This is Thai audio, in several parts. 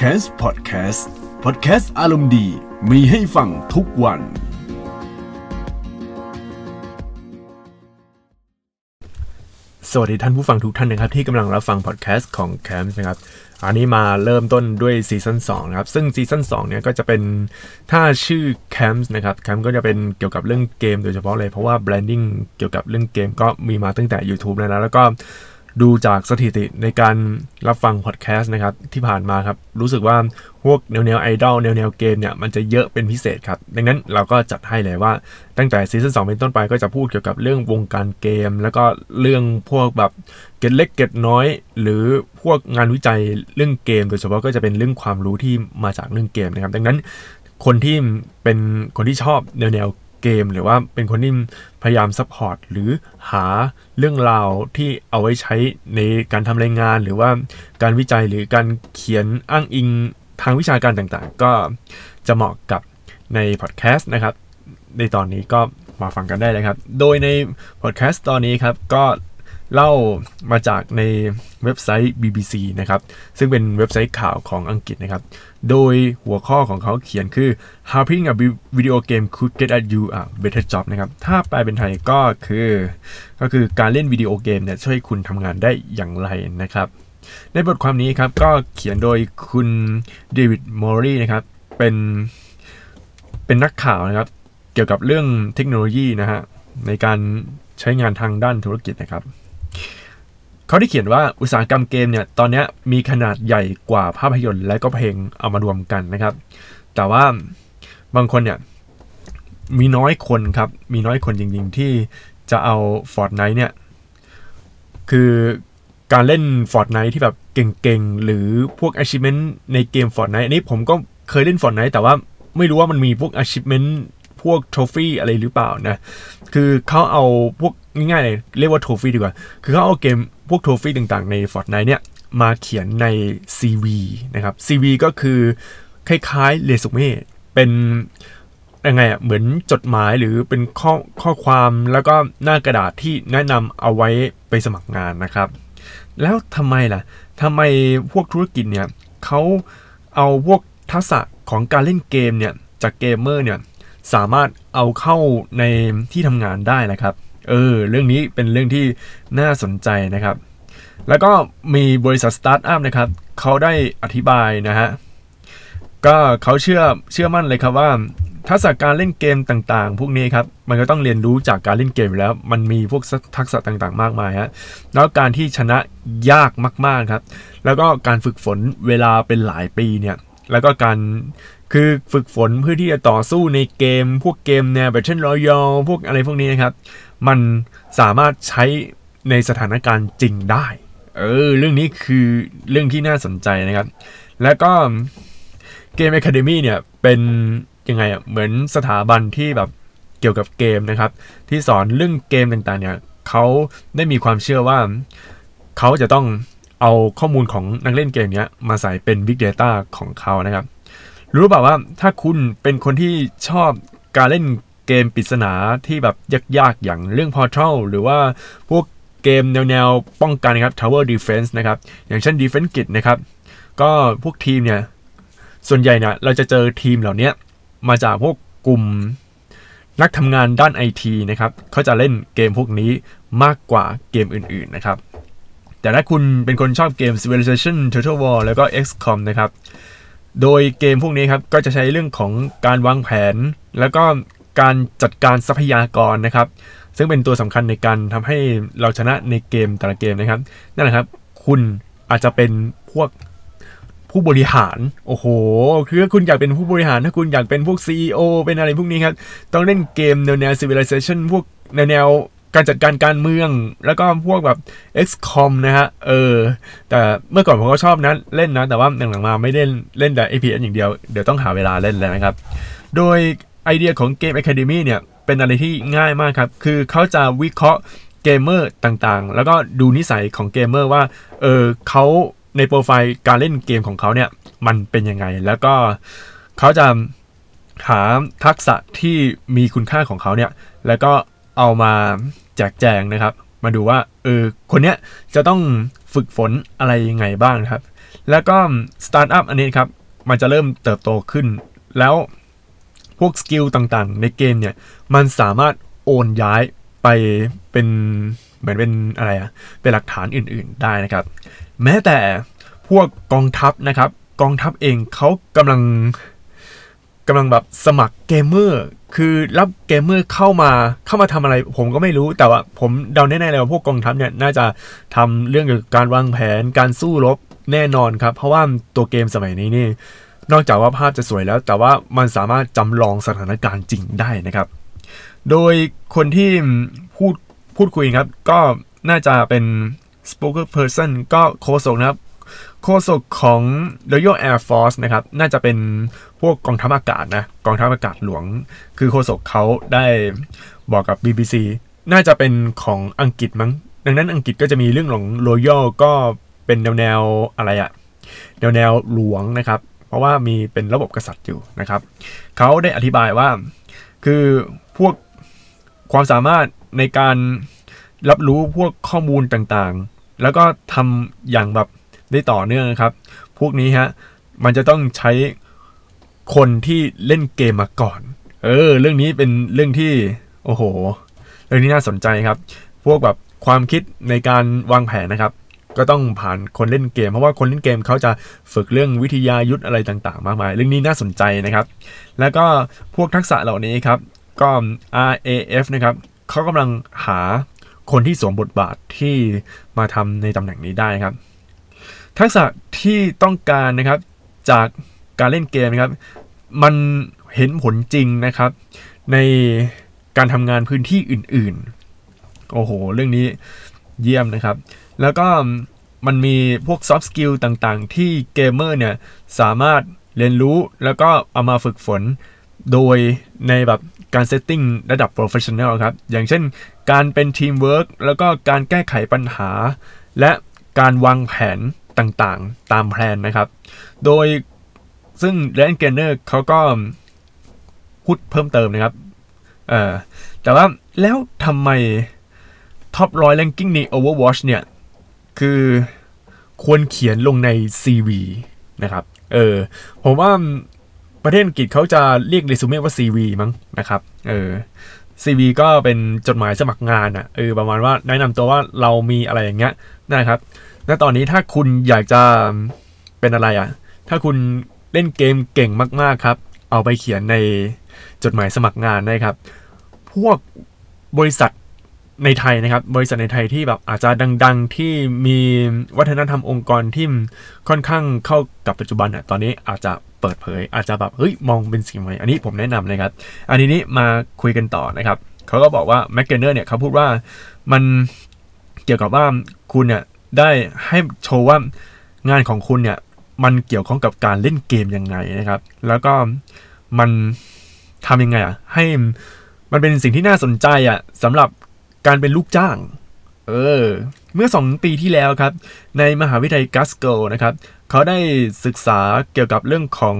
c a s Podcast Podcast อารมณ์ดีมีให้ฟังทุกวัน สวัสดีท่านผู้ฟังทุกท่านนะครับ ที่กำลังรับฟังพอดแคสต์ของ c a m p นะครับ อันนี้มาเริ่มต้นด้วยซีซั่น2นะครับ ซึ่งซีซั่น2เนี่ยก็จะเป็นถ้าชื่อ c a m p นะครับ c a m p ก็จะเป็นเกี่ยวกับเรื่องเกมโดยเฉพาะเลย เพราะว่า branding เกี่ยวกับเรื่องเกมก็มีมาตั้งแต่ YouTube แล้วนะแล้วก็ ดูจากสถิติในการรับฟังพอดแคสต์นะครับที่ผ่านมาครับ รู้สึกว่าพวกแนวแนวไอดอลแนวแนวเกมเนี่ยมันจะเยอะเป็นพิเศษครับ ดังนั้นเราก็จัดให้เลยว่าตั้งแต่ซีซั่น2เป็นต้นไปก็จะพูดเกี่ยวกับเรื่องวงการเกม แล้วก็เรื่องพวกแบบเก็ตเล็กเก็ตน้อย หรือพวกงานวิจัยเรื่องเกม โดยเฉพาะก็จะเป็นเรื่องความรู้ที่มาจากเรื่องเกมนะครับ ดังนั้นคนที่เป็นคนที่ชอบแนวแนว เกม หรือว่าเป็นคนที่พยายาม support หรือหาเรื่องราวที่เอาไว้ใช้ในการทำรายงาน หรือว่าการวิจัยหรือการเขียนอ้างอิงทางวิชาการต่างๆ ก็จะเหมาะกับในพอดแคสต์นะครับ ในตอนนี้ก็มาฟังกันได้เลยครับ โดยในพอดแคสต์ตอนนี้ครับก็เล่ามาจากในเว็บไซต์ BBC นะครับ ซึ่งเป็นเว็บไซต์ข่าวของอังกฤษนะครับ โดยหัวข้อของเขาเขียนคือ how playing a video game could get at you a better job นะครับ ถ้าแปลเป็นไทยก็คือ ก็คือการเล่นวิดีโอเกมเนี่ยช่วยคุณทำงานได้อย่างไรนะครับ ในบทความนี้ครับก็เขียนโดยคุณเดวิดมอรีนะครับ เป็น เป็นนักข่าวนะครับ เกี่ยวกับเรื่องเทคโนโลยีนะฮะในการใช้งานทางด้านธุรกิจนะครับ เขาได้เขียนว่าอุตสาหกรรมเกมเนี่ยตอนนี้มีขนาดใหญ่กว่าภาพยนตร์และก็เพลงเอามารวมกันนะครับ แต่ว่าบางคนเนี่ยมีน้อยคนครับ มีน้อยคนจริงๆ ที่จะเอา Fortnite เนี่ย คือการเล่น Fortnite ที่แบบเก่งๆ หรือพวก achievement ในเกม Fortnite อันนี้ผมก็เคยเล่น Fortnite แต่ว่าไม่รู้ว่ามันมีพวก achievement พวก trophy อะไรหรือเปล่านะ คือเขาเอาพวกง่ายๆเลยเรียกว่า trophy ดีกว่า คือเขาเอาเกมพวก trophy ต่างๆใน Fortnite เนี่ยมาเขียนใน CV นะครับ CV ก็คือคล้ายๆเรซูเม่เป็นยังไงอะเหมือนจดหมายหรือเป็นข้อข้อความแล้วก็หน้ากระดาษที่แนะนำเอาไว้ไปสมัครงานนะครับ แล้วทำไมล่ะทำไมพวกธุรกิจเนี่ยเขาเอาพวกทักษะของการเล่นเกมเนี่ยจากเกมเมอร์เนี่ย สามารถเอาเข้าในที่ทำงานได้นะครับ เออ เรื่องนี้เป็นเรื่องที่น่าสนใจนะครับ แล้วก็มีบริษัทสตาร์ทอัพนะครับเขาได้อธิบายนะฮะ ก็เขาเชื่อเชื่อมั่นเลยครับว่าทักษะการเล่นเกมต่างๆ พวกนี้ครับ มันก็ต้องเรียนรู้จากการเล่นเกมอยู่แล้ว มันมีพวกทักษะต่างๆ มากมายฮะ แล้วการที่ชนะยากมากๆครับ แล้วก็การฝึกฝนเวลาเป็นหลายปีเนี่ย แล้วก็การ คือฝึกฝนเพื่อที่จะต่อสู้ในเกม พวกเกมแนวแบบเช่นรอยอพวกอะไรพวกนี้นะครับ มันสามารถใช้ในสถานการณ์จริงได้ เออ เรื่องนี้คือเรื่องที่น่าสนใจนะครับ แล้วก็เกม Academy เนี่ย เป็นยังไงอะ เหมือนสถาบันที่แบบเกี่ยวกับเกมนะครับ ที่สอนเรื่องเกมต่างๆ เนี่ยเขาได้มีความเชื่อว่าเขาจะต้องเอาข้อมูลของนักเล่นเกมเนี้ยมาใส่เป็น Big Data ของเขานะครับ รู้เปล่าว่าถ้าคุณเป็นคนที่ชอบการเล่นเกมปริศนาที่แบบยากๆ อย่างเรื่อง Portal หรือว่าพวกเกมแนวๆ ป้องกันนะครับ Tower Defense นะครับ อย่างเช่น Defense Kit นะครับ ก็พวกทีมเนี่ย ส่วนใหญ่เนี่ยเราจะเจอทีมเหล่านี้มาจากพวกกลุ่มนักทำงานด้านไอทีนะครับเขาจะเล่นเกมพวกนี้มากกว่าเกมอื่นๆนะครับ แต่ถ้าคุณเป็นคนชอบเกม Civilization Total War แล้วก็ XCOM นะครับ โดยเกมพวกนี้ครับก็จะใช้เรื่องของการวางแผน แล้วก็การจัดการทรัพยากรนะครับ ซึ่งเป็นตัวสำคัญในการทำให้เราชนะในเกมแต่ละเกมนะครับนั่นแหละครับ คุณอาจจะเป็นพวกผู้บริหาร โอ้โห คือคุณอยากเป็นผู้บริหาร ถ้าคุณอยากเป็นพวก CEO เป็นอะไรพวกนี้ครับ ต้องเล่นเกมแนวแนว civilization พวกแนวแนว การจัดการการเมือง แล้วก็พวกแบบ XCOM นะฮะ เออ แต่เมื่อก่อนผมก็ชอบนะเล่นนะ แต่ว่าหลังๆมาไม่เล่นเล่นแต่ FPS อย่างเดียว เดี๋ยวต้องหาเวลาเล่นแล้วนะครับ โดยไอเดียของเกม Academy เนี่ย เป็นอะไรที่ง่ายมากครับ คือเขาจะวิเคราะห์เกมเมอร์ต่างๆ แล้วก็ดูนิสัยของเกมเมอร์ว่า เออเขาในโปรไฟล์การเล่นเกมของเขาเนี่ย มันเป็นยังไง แล้วก็เขาจะหาทักษะที่มีคุณค่าของเขาเนี่ย แล้วก็เอามา แจกแจงนะครับ มาดูว่าเออคนเนี้ยจะต้องฝึกฝนอะไรยังไงบ้างครับ แล้วก็สตาร์ทอัพอันนี้ครับ มันจะเริ่มเติบโตขึ้น แล้วพวก skill ต่างๆ ในเกมเนี่ย มันสามารถโอนย้ายไปเป็นเหมือนเป็นอะไรอะเป็นหลักฐานอื่นๆได้นะครับ แม้แต่พวกกองทัพนะครับ กองทัพเองเขากำลัง กำลังแบบสมัครเกมเมอร์คือรับเกมเมอร์เข้ามาเข้ามาทำอะไร ผมก็ไม่รู้แต่ว่าผมเดาแน่ๆเลยว่าพวกกองทัพเนี่ยน่าจะทำเรื่องเกี่ยวกับการวางแผนการสู้รบแน่นอนครับ เพราะว่าตัวเกมสมัยนี้นี่ นอกจากว่าภาพจะสวยแล้ว แต่ว่ามันสามารถจำลองสถานการณ์จริงได้นะครับ โดยคนที่พูดพูดคุยครับ ก็น่าจะเป็น spokesperson ก็โคศกนะครับ โฆษกของ Royal Air Force นะครับ น่าจะเป็นพวกกองทัพอากาศนะ กองทัพอากาศหลวง คือโฆษกเขาได้บอกกับ BBC น่าจะเป็นของอังกฤษมั้ง ดังนั้นอังกฤษก็จะมีเรื่องของ Royal ก็เป็นแนวแนวอะไรอะแนวแนวหลวงนะครับ เพราะว่ามีเป็นระบบกษัตริย์อยู่นะครับ เขาได้อธิบายว่า คือพวกความสามารถในการรับรู้พวกข้อมูลต่างๆ แล้วก็ทำอย่างแบบ ได้ต่อเนื่องครับ พวกนี้ฮะมันจะต้องใช้คนที่เล่นเกมมาก่อน เออ เรื่องนี้เป็นเรื่องที่ โอ้โห เรื่องที่น่าสนใจครับ พวกแบบความคิดในการวางแผนนะครับ ก็ต้องผ่านคนเล่นเกม เพราะว่าคนเล่นเกมเขาจะฝึกเรื่องวิทยายุทธอะไรต่างๆ มากมาย เรื่องนี้น่าสนใจนะครับ แล้วก็พวกทักษะเหล่านี้ครับ ก็ RAF นะครับเขากำลังหาคนที่สวมบทบาทที่มาทำในตำแหน่งนี้ได้ครับ ทักษะที่ต้องการนะครับจากการเล่นเกมนะครับ มันเห็นผลจริงนะครับ ในการทำงานพื้นที่อื่นๆ โอ้โห เรื่องนี้เยี่ยมนะครับ แล้วก็มันมีพวก soft skill ต่างๆ ที่เกมเมอร์เนี่ย สามารถเรียนรู้แล้วก็เอามาฝึกฝนโดยในแบบการ setting ระดับ professional ครับ อย่างเช่นการเป็นทีมเวิร์กแล้วก็การแก้ไขปัญหา และการวางแผน ต่างๆ ตามแผนนะครับ โดยซึ่งแรนเกนเนอร์เขาก็พูดเพิ่มเติมนะครับ เออแต่ว่าแล้วทำไมท็อปร้อยแรงกิ้งใน Overwatch เนี่ย คือควรเขียนลงใน CV นะครับ เออ ผมว่าประเทศอังกฤษเขาจะเรียกเรซูเม่ว่า CV มั้งนะครับ เออ CV ก็เป็นจดหมายสมัครงานอะ่ะ เออ ประมาณว่าแนะนำตัวว่าเรามีอะไรอย่างเงี้ยนะครับ ณตอนนี้ถ้าคุณอยากจะเป็นอะไรอะ่ะ ถ้าคุณเล่นเกมเก่งมาก ๆครับ เอาไปเขียนในจดหมายสมัครงานได้ครับ พวกบริษัทในไทยนะครับ บริษัทในไทยที่แบบอาจจะดัง ๆ ที่มีวัฒนธรรมองค์กรที่ค่อนข้างเข้ากับปัจจุบันอะตอนนี้อาจจะเปิดเผย อาจจะแบบเฮ้ยมองเป็นสิ่งใหม่ อันนี้ผมแนะนำนะครับ อันนี้นี้มาคุยกันต่อนะครับเขาก็บอกว่าแมคเกเนอร์เนี่ยเขาพูดว่ามันเกี่ยวกับว่าคุณเนี่ย ได้ให้โชว์ว่างานของคุณเนี่ยมันเกี่ยวข้องกับการเล่นเกมยังไงนะครับ แล้วก็มันทำยังไงอะ ให้มันเป็นสิ่งที่น่าสนใจอะสำหรับการเป็นลูกจ้าง เออ เมื่อ 2 ปีที่แล้วครับ ในมหาวิทยาลัยกัสโกนะครับ เขาได้ศึกษาเกี่ยวกับเรื่องของ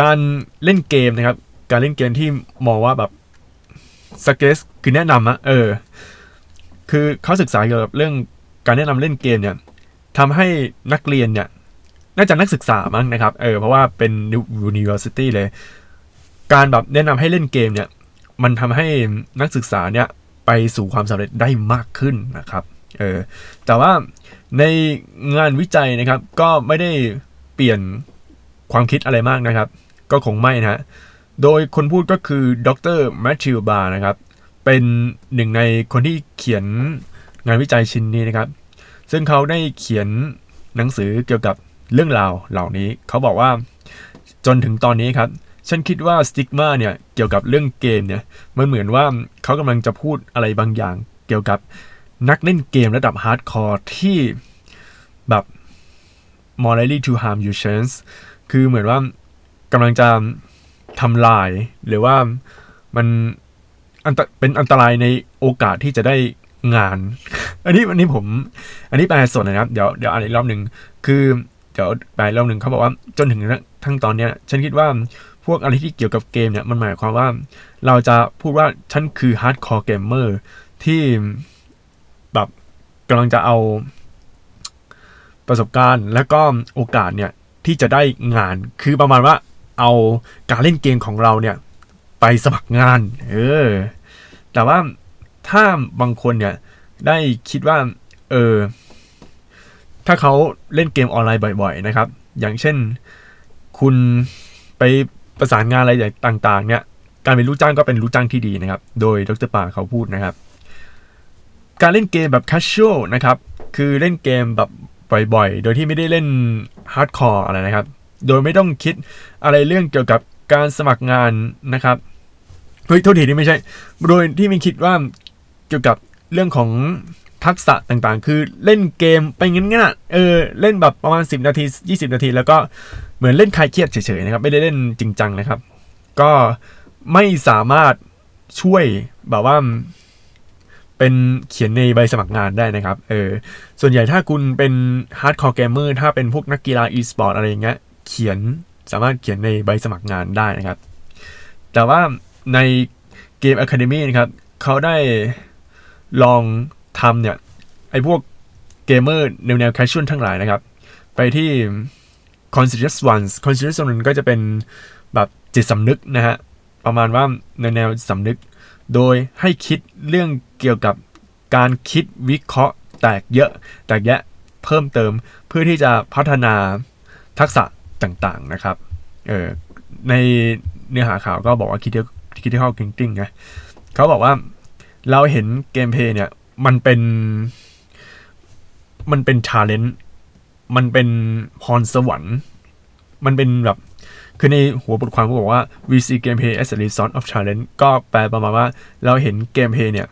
การเล่นเกมนะครับ การเล่นเกมที่มองว่าแบบสเกสคือแนะนำอะเออ คือเขาศึกษาเกี่ยวกับเรื่อง การแนะนำเล่นเกมเนี่ยทำให้นักเรียนเนี่ยน่าจะนักศึกษามั้งนะครับ เออ เพราะว่าเป็น university เลย การแบบแนะนำให้เล่นเกมเนี่ย มันทำให้นักศึกษาเนี่ยไปสู่ความสำเร็จได้มากขึ้นนะครับ เออ แต่ว่าในงานวิจัยนะครับ ก็ไม่ได้เปลี่ยนความคิดอะไรมากนะครับ ก็คงไม่นะฮะ โดยคนพูดก็คือดรแมทธิวบาร์นะครับ เป็นหนึ่งในคนที่เขียน งานวิจัยชิ้นนี้นะครับ ซึ่งเขาได้เขียนหนังสือเกี่ยวกับเรื่องราวเหล่านี้ เขาบอกว่าจนถึงตอนนี้ครับ ฉันคิดว่า stigma เนี่ยเกี่ยวกับเรื่องเกมเนี่ยมันเหมือนว่าเขากำลังจะพูดอะไรบางอย่าง เกี่ยวกับนักเล่นเกมระดับ hardcore ที่แบบ morally to harm your chance คือเหมือนว่ากำลังจะทำลาย หรือว่ามันอันเป็นอันตรายในโอกาสที่จะได้ งาน อันนี้อันนี้ผม อันนี้แปลสดนะครับ เดี๋ยวเดี๋ยวอ่านอีกรอบหนึ่งคือเดี๋ยวแปลรอบหนึ่งเขาบอกว่าจนถึงทั้งตอนเนี้ย ฉันคิดว่าพวกอะไรที่เกี่ยวกับเกมเนี่ยมันหมายความว่า เราจะพูดว่าฉันคือ hardcore gamerที่แบบกำลังจะเอาประสบการณ์และก็โอกาสเนี่ยที่จะได้งานคือประมาณว่าเอาการเล่นเกมของเราเนี่ย ไปสมัครงาน เออ แต่ว่า ถ้าบางคนเนี่ยได้คิดว่าเออถ้าเขาเล่นเกมออนไลน์บ่อยๆนะครับ อย่างเช่นคุณไปประสานงานอะไรต่างๆเนี่ยการเป็นลูกจ้างก็เป็นลูกจ้างที่ดีนะครับ โดยดรป่าเขาพูดนะครับ การเล่นเกมแบบ casual นะครับ คือเล่นเกมแบบบ่อยๆ โดยที่ไม่ได้เล่น hardcore อะไรนะครับ โดยไม่ต้องคิดอะไรเรื่องเกี่ยวกับการสมัครงานนะครับเฮ้ยโทษทีนี่ไม่ใช่ โดยที่ไม่คิดว่า กี่ยวกับเรื่องของทักษะต่างๆ คือเล่นเกมไปงั้นๆเออเล่นแบบประมาณ 10 นาที 20 นาที แล้วก็เหมือนเล่นคลายเครียดเฉยๆนะครับ ไม่ได้เล่นจริงจังนะครับ ก็ไม่สามารถช่วยแบบว่าเป็นเขียนในใบสมัครงานได้นะครับ เออ ส่วนใหญ่ถ้าคุณเป็น hardcore gamer ถ้าเป็นพวกนักกีฬา esport อะไรอย่างเงี้ย เขียนสามารถเขียนในใบสมัครงานได้นะครับ แต่ว่าในเกม Academy นะครับ เขาได้ ลองทำเนี่ย ไอ้พวกเกมเมอร์แนวแนวแคชชวลทั้งหลายนะครับ ไปที่ Conscious Ones Conscious Ones ก็จะเป็นแบบจิตสำนึกนะฮะ ประมาณว่าในวแนวสำนึก โดยให้คิดเรื่องเกี่ยวกับการคิดวิเคราะห์แตกเยอะ แตกแยะเพิ่มเติมเพื่อที่จะพัฒนาทักษะต่างๆนะครับเออในเนื้อหาข่าวก็บอกว่า critical thinking นะเขาบอกว่า เราเห็นเกมเพย์เนี่ย มันเป็น มันเป็นชาเลนจ์มันเป็นพรสวรรค์มันเป็นแบบ คือในหัวบทความก็บอกว่า we see gameplay as a result of challenge ก็แปลประมาณว่าเราเห็นเกมเพย์เนี่ย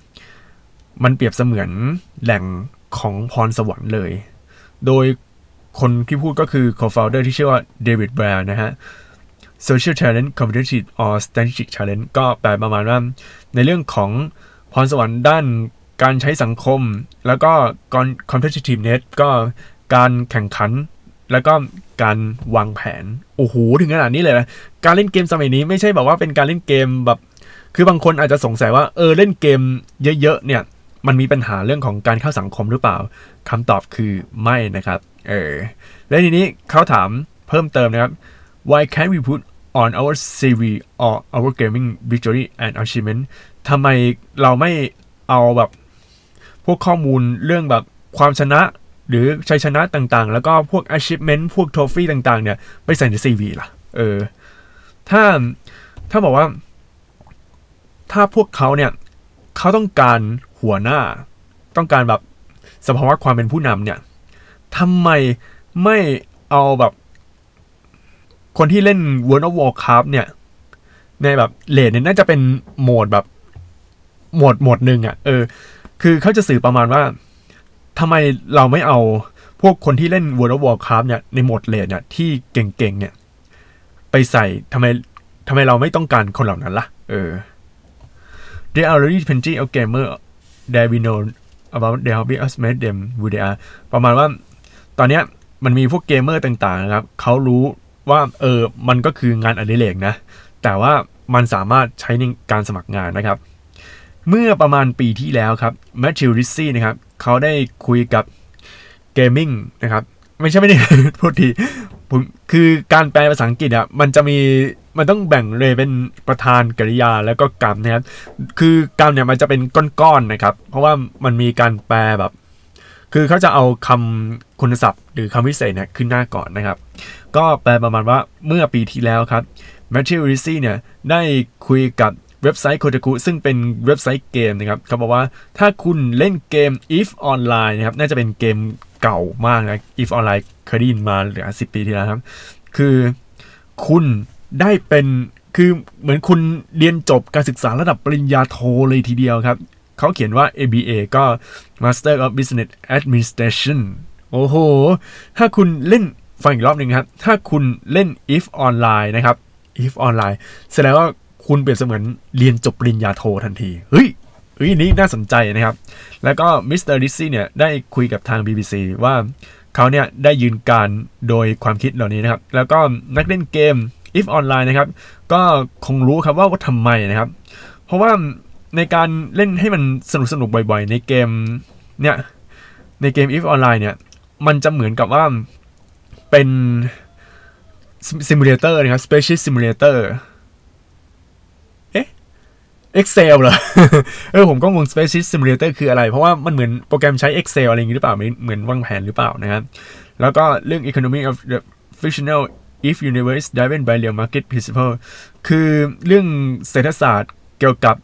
มันเปรียบเสมือนแหล่งของพรสวรรค์เลย โดยคนที่พูดก็คือ co-founder ที่ชื่อว่าเดวิดแบรนนะฮะ social challenge competitive or strategic challenge ก็แปลประมาณว่า ในเรื่องของ พรสวรรค์ด้านการใช้สังคม แล้วก็ competitiveness ก็การแข่งขัน แล้วก็การวางแผน โอ้โห ถึงขนาดนี้เลยนะ การเล่นเกมสมัยนี้ไม่ใช่แบบว่าเป็นการเล่นเกมแบบ คือบางคนอาจจะสงสัยว่า เออ เล่นเกมเยอะๆ เนี่ย มันมีปัญหาเรื่องของการเข้าสังคมหรือเปล่าคำตอบคือไม่นะครับ เออ และทีนี้เขาถามเพิ่มเติมนะครับ why can't we put on our CV or our gaming victory and achievement ทำไมเราไม่เอาแบบ พวกข้อมูลเรื่องแบบความชนะหรือชัยชนะต่างๆ แล้วก็พวก achievement พวก trophy ต่างๆ เนี่ย ไปใส่ใน CV ล่ะ เออ ถ้าถ้าบอกว่า ถ้าพวกเขาเนี่ย เขาต้องการหัวหน้า ต้องการแบบสภาวะความเป็นผู้นำเนี่ยทำไมไม่เอาแบบ คนที่เล่น World of Warcraft เนี่ย ในแบบเลดเนี่ยน่าจะเป็นโหมดแบบ หมดหมดหนึ่งอะ่ะเออ คือเขาจะสื่อประมาณว่าทำไมเราไม่เอาพวกคนที่เล่น World of Warcraft เนี่ยในโหมดเลดเนี่ยที่เก่งๆเนี่ยไปใส่ทำไมทำไมเราไม่ต้องการคนเหล่านั้นละ่ะ เออ There are already plenty of gamer that we know about their hobby us made them who they are ประมาณว่า ตอนเนี้ยมันมีพวกเกมเมอร์ต่างๆนะครับ เขารู้ว่า เออ มันก็คืองานอดิเรกนะ แต่ว่ามันสามารถใช้ในการสมัครงานนะครับ เมื่อประมาณปีที่แล้วครับแมทธิวริซี่นะครับเขาได้คุยกับเกมมิ่งนะครับไม่ใช่ไม่ได้พูดทีผมคือการแปลภาษาอังกฤษอะมันจะมีมันต้องแบ่งเลยเป็นประธานกริยาแล้วก็กรรมนะครับคือกรรมเนี่ยมันจะเป็นก้อนๆนะครับ เพราะว่ามันมีการแปลแบบ คือเขาจะเอาคำคุณศัพท์ หรือคำวิเศษเนี่ยขึ้นหน้าก่อนนะครับ ก็แปลประมาณว่าเมื่อปีที่แล้วครับแมทธิวริซี่เนี่ยได้คุยกับ เว็บไซต์โคต k คุซึ่งเป็นเว็บไซต์เกมนะครับเขาบอกว่าถ้าคุณเล่นเกม if online นะครับน่าจะเป็นเกมเก่ามากนะ if online เคยได้ยินมาเหลือสิปีที่แล้วครับ คือคุณได้เป็นคือเหมือนคุณเรียนจบการศึกษาระดับปริญญาโทเลยทีเดียวครับ เขาเขียนว่า MBA ก็ Master of Business Administration โอ้โห ถ้าคุณเล่นฟังอีกรอบหนึ่งครับ ถ้าคุณเล่น EVE Online นะครับ EVE Online แสดงว่า คุณเปรียบเสมือนเรียนจบปริญญาโททันที เฮ้ยเฮ้ยนี้น่าสนใจนะครับ แล้วก็มิสเตอร์ดิซี่เนี่ยได้คุยกับทาง BBC ว่าเขาเนี่ยได้ยืนการโดยความคิดเหล่านี้นะครับ แล้วก็นักเล่นเกม EVE Online นะครับ ก็คงรู้ครับว่าว่าทำไมนะครับ เพราะว่าในการเล่นให้มันสนุกสนุกบ่อยๆ ในเกมเนี่ยในเกม EVE Online เนี่ยมันจะเหมือนกับว่าเป็น simulator นะครับ Space Simulator เอ๊ะ Excel เหรอ เออผมก็งง Special Simulator คืออะไร เพราะว่ามันเหมือนโปรแกรมใช้ Excel อะไรอย่างนี้หรือเปล่า เหมือนวางแผนหรือเปล่านะครับแล้วก็เรื่อง Economy of the Fictional if universe driven by real market principle คือเรื่องเศรษฐศาสตร์เกี่ยวกับ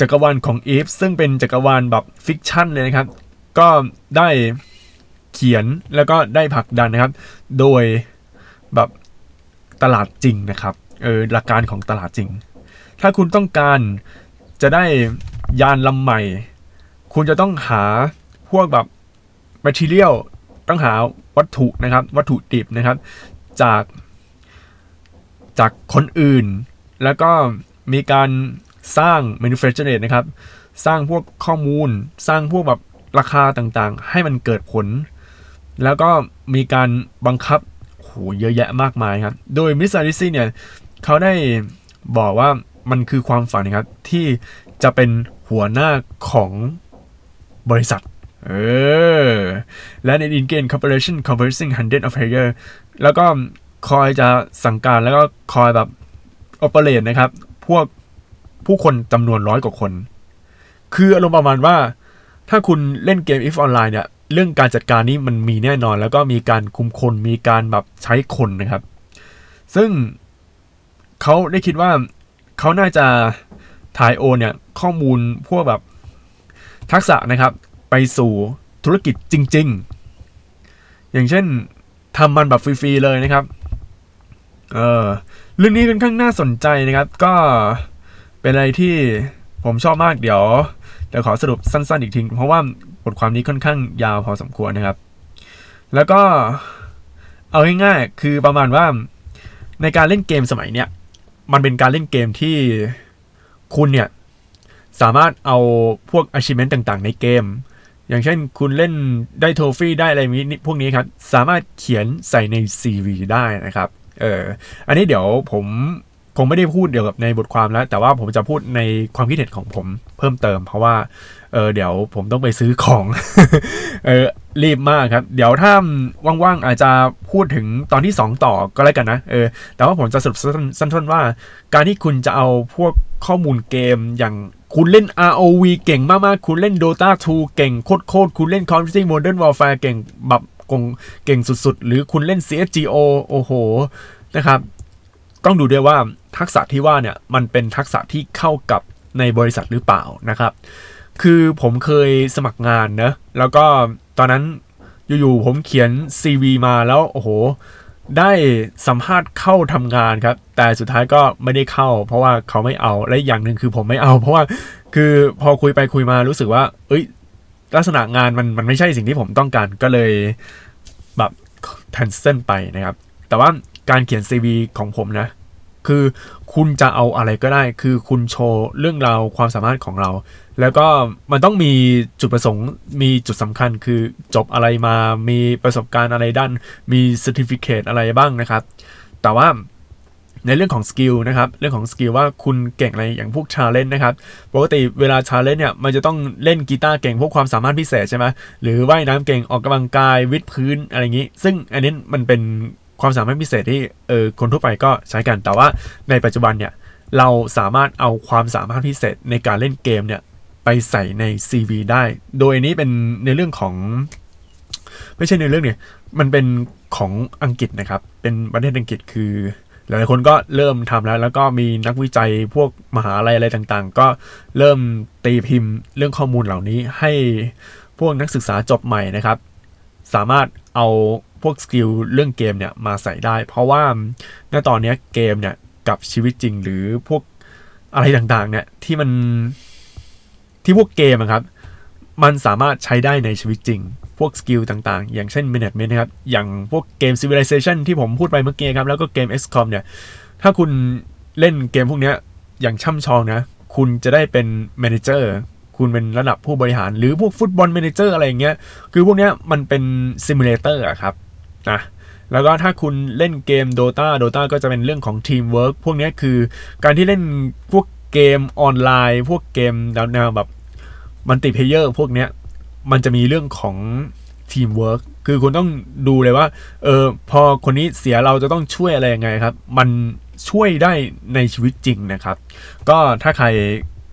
จักรวาลของ if ซึ่งเป็นจักรวาลแบบฟิกชันเลยนะครับ ก็ได้เขียนแล้วก็ได้ผลักดันนะครับ โดยแบบตลาดจริงนะครับ เออหลักการของตลาดจริง ถ้าคุณต้องการจะได้ยานลำใหม่ คุณจะต้องหาพวกแบบ material ต้องหาวัตถุนะครับ วัตถุดิบนะครับ จากจากคนอื่น แล้วก็มีการสร้าง manufacture นะครับ สร้างพวกข้อมูล สร้างพวกแบบราคาต่างๆ ให้มันเกิดผล แล้วก็มีการบังคับโหเยอะแยะมากมายครับ โดยมิสซาริซี่เนี่ย เขาได้บอกว่า มันคือความฝันนะครับ ที่จะเป็นหัวหน้าของบริษัท เออ และใน i n g a i n Corporation Conversing Hundred of Player แล้วก็คอยจะสั่งการแล้วก็คอยแบบ operate นะครับ พวกผู้คนจำนวนร้อยกว่าคน คืออารมณ์ประมาณว่า ถ้าคุณเล่นเกม if online เนี่ย เรื่องการจัดการนี้มันมีแน่นอน แล้วก็มีการคุมคน มีการแบบใช้คนนะครับ ซึ่งเขาได้คิดว่า เขาน่าจะถ่ายโอนเนี่ยข้อมูลพวกแบบทักษะนะครับ ไปสู่ธุรกิจจริง ๆ อย่างเช่นทำมันแบบฟรีๆเลยนะครับ เออเรื่องนี้ค่อนข้างน่าสนใจนะครับ ก็เป็นอะไรที่ผมชอบมากเดี๋ยวเดี๋ยวขอสรุปสั้นๆอีกทีเพราะว่าบทความนี้ค่อนข้างยาวพอสมควรนะครับ แล้วก็เอาง่ายๆคือประมาณว่าในการเล่นเกมสมัยเนี้ย มันเป็นการเล่นเกมที่คุณเนี่ย สามารถเอาพวก achievement ต่างๆ ในเกม อย่างเช่นคุณเล่นได้โทฟี่ได้อะไรนี้พวกนี้ครับ สามารถเขียนใส่ใน CV ได้นะครับเอออันนี้เดี๋ยวผมคงไม่ได้พูดเดียวกับในบทความแล้ว แต่ว่าผมจะพูดในความคิดเห็นของผมเพิ่มเติม เพราะว่า เออเดี๋ยวผมต้องไปซื้อของ เออรีบมากครับ เดี๋ยวถ้าว่างๆอาจจะพูดถึงตอนที่ 2 ต่อก็แล้วกันนะเออแต่ว่าผมจะสรุปสั้นๆว่า การที่คุณจะเอาพวกข้อมูลเกมอย่างคุณเล่น ROV เก่งมากๆ คุณเล่น Dota 2 เก่งโคตรๆ คุณเล่น Call of Duty Modern Warfare เก่งแบบกงเก่งสุดๆ หรือคุณเล่น CSGO โอ้โห นะครับ ต้องดูด้วยว่าทักษะที่ว่าเนี่ย มันเป็นทักษะที่เข้ากับในบริษัทหรือเปล่านะครับ คือผมเคยสมัครงานนะแล้วก็ตอนนั้นอยู่ๆผมเขียน CV มาแล้วโอ้โห ได้สัมภาษณ์เข้าทำงานครับ แต่สุดท้ายก็ไม่ได้เข้า เพราะว่าเขาไม่เอาและอย่างหนึ่งคือผมไม่เอา เพราะว่าคือพอคุยไปคุยมารู้สึกว่า เอ้ย ลักษณะงานมันมันไม่ใช่สิ่งที่ผมต้องการก็เลยแบบ cancel ไปนะครับ แต่ว่าการเขียน CV ของผมนะ คือคุณจะเอาอะไรก็ได้ คือคุณโชว์เรื่องราวความสามารถของเรา แล้วก็มันต้องมีจุดประสงค์ มีจุดสำคัญคือจบอะไรมา มีประสบการณ์อะไรด้าน มี certificate อะไรบ้างนะครับ แต่ว่าในเรื่องของ skill นะครับ เรื่องของ skill ว่าคุณเก่งอะไรอย่างพวก challenge นะครับ ปกติเวลา challenge เนี่ย มันจะต้องเล่นกีตาร์เก่งพวกความสามารถพิเศษใช่ไหมหรือว่ายน้ำเก่งออกกำลังกายวิดพื้นอะไรอย่างนี้ ซึ่งอันนี้มันเป็นความสามารถพิเศษที่เออคนทั่วไปก็ใช้กันแต่ว่าในปัจจุบันเนี่ยเราสามารถเอาความสามารถพิเศษในการเล่นเกมเนี่ย ไปใส่ใน CV ได้ โดยนี้เป็นในเรื่องของ ไม่ใช่ในเรื่องเนี่ยมันเป็นของอังกฤษนะครับ เป็นประเทศอังกฤษคือ หลายๆคนก็เริ่มทำแล้ว แล้วก็มีนักวิจัยพวกมหาลัยอะไรต่างๆ ก็เริ่มตีพิมพ์เรื่องข้อมูลเหล่านี้ให้พวกนักศึกษาจบใหม่นะครับ สามารถเอาพวกสกิลเรื่องเกมเนี่ยมาใส่ได้ เพราะว่าณตอนนี้เกมเนี่ยกับชีวิตจริงหรือพวกอะไรต่างๆเนี่ยที่มัน ที่พวกเกมครับ มันสามารถใช้ได้ในชีวิตจริง พวกสกิลต่างๆ อย่างเช่น management นะครับ อย่างพวกเกม civilization ที่ผมพูดไปเมื่อกี้ครับ แล้วก็เกม XCOM เนี่ย ถ้าคุณเล่นเกมพวกนี้อย่างช่ำชองนะ คุณจะได้เป็น manager คุณเป็นระดับผู้บริหาร หรือพวกฟุตบอล manager อะไรอย่างเงี้ย คือพวกนี้มันเป็น simulator อะครับนะแล้วก็ถ้าคุณเล่นเกม Dota Dota ก็จะเป็นเรื่องของ Teamwork พวกนี้คือการที่เล่นพวกเกมออนไลน์ พวกเกมแนวแบบ multiplayer พวกเนี้ยมันจะมีเรื่องของทีมเวิร์กคือคุณต้องดูเลยว่า เออ พอคนนี้เสียเราจะต้องช่วยอะไรยังไงครับ มันช่วยได้ในชีวิตจริงนะครับ ก็ถ้าใคร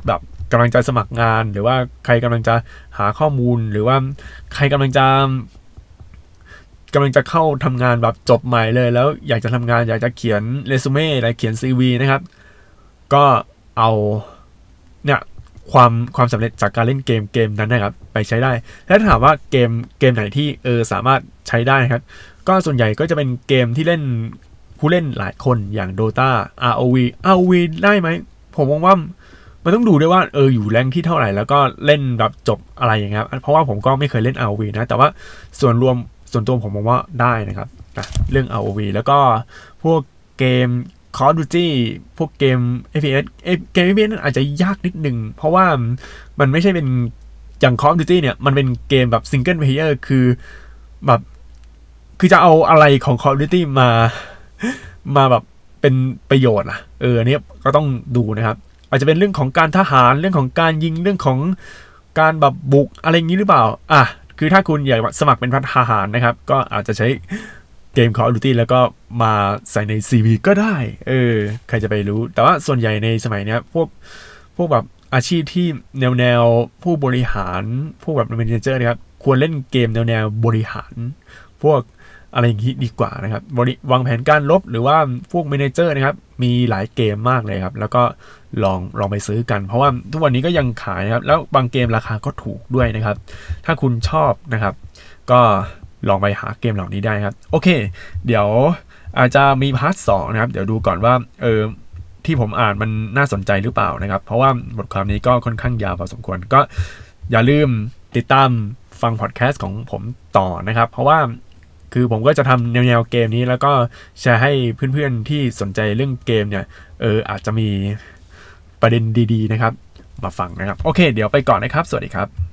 แบบกำลังจะสมัครงาน หรือว่าใครกำลังจะหาข้อมูล หรือว่าใครกำลังจะกำลังจะเข้าทำงานแบบจบใหม่เลย แล้วอยากจะทำงานอยากจะเขียนเรซูเม่อะไรเขียนซีวีนะครับ ก็เอาเนี่ย ความความสำเร็จจากการเล่นเกมเกมนั้นนะครับไปใช้ได้ แล้วถ้าถามว่าเกมเกมไหนที่เออสามารถใช้ได้นะครับ ก็ส่วนใหญ่ก็จะเป็นเกมที่เล่นผู้เล่นหลายคนอย่าง Dota ROV ROV ได้ไหม ผมมองว่ามันต้องดูด้วยว่าเอออยู่แรงที่เท่าไหร่แล้วก็เล่นแบบจบอะไรอย่างเงี้ยเพราะว่าผมก็ไม่เคยเล่น ROV นะ แต่ว่าส่วนรวมส่วนตัวผมมองว่าได้นะครับนะเรื่อง ROV แล้วก็พวกเกม Call of Duty พวกเกม FPS เกม FPS อาจจะยากนิดนึง เพราะว่ามันไม่ใช่เป็นอย่าง Call of Duty เนี่ย มันเป็นเกมแบบ Single Player คือแบบคือจะเอาอะไรของ Call of Duty มามาแบบเป็นประโยชน์อะ เออเนี่ยก็ต้องดูนะครับ อาจจะเป็นเรื่องของการทหารเรื่องของการยิงเรื่องของการแบบบุกอะไรอย่างนี้หรือเปล่า อะ คือถ้าคุณอยากสมัครเป็นพัทหารนะครับ ก็อาจจะใช้ เกม Call of Duty แล้วก็มาใส่ใน CV ก็ได้ เออ ใครจะไปรู้ แต่ว่าส่วนใหญ่ในสมัยนี้พวกพวกแบบอาชีพที่แนวแนวผู้บริหาร พวกแบบเมนเจอร์นะครับ ควรเล่นเกมแนวแนวบริหาร พวกอะไรอย่างนี้ดีกว่านะครับ วางแผนการลบหรือว่าพวกเมนเจอร์นะครับ มีหลายเกมมากเลยครับ แล้วก็ลองลองไปซื้อกัน เพราะว่าทุกวันนี้ก็ยังขายนะครับ แล้วบางเกมราคาก็ถูกด้วยนะครับ ถ้าคุณชอบนะครับ ก็ ลองไปหาเกมเหล่านี้ได้ครับ โอเค เดี๋ยวอาจจะมี part สองนะครับ เดี๋ยวดูก่อนว่าเออที่ผมอ่านมันน่าสนใจหรือเปล่านะครับ เพราะว่าบทความนี้ก็ค่อนข้างยาวพอสมควรก็อย่าลืมติดตามฟังพอดแคสต์ของผมต่อนะครับ เพราะว่าคือผมก็จะทำแนวๆเกมนี้แล้วก็แชร์ให้เพื่อนๆที่สนใจเรื่องเกมเนี่ยเอออาจจะมีประเด็นดีๆนะครับ มาฟังนะครับ โอเค เดี๋ยวไปก่อนนะครับ สวัสดีครับ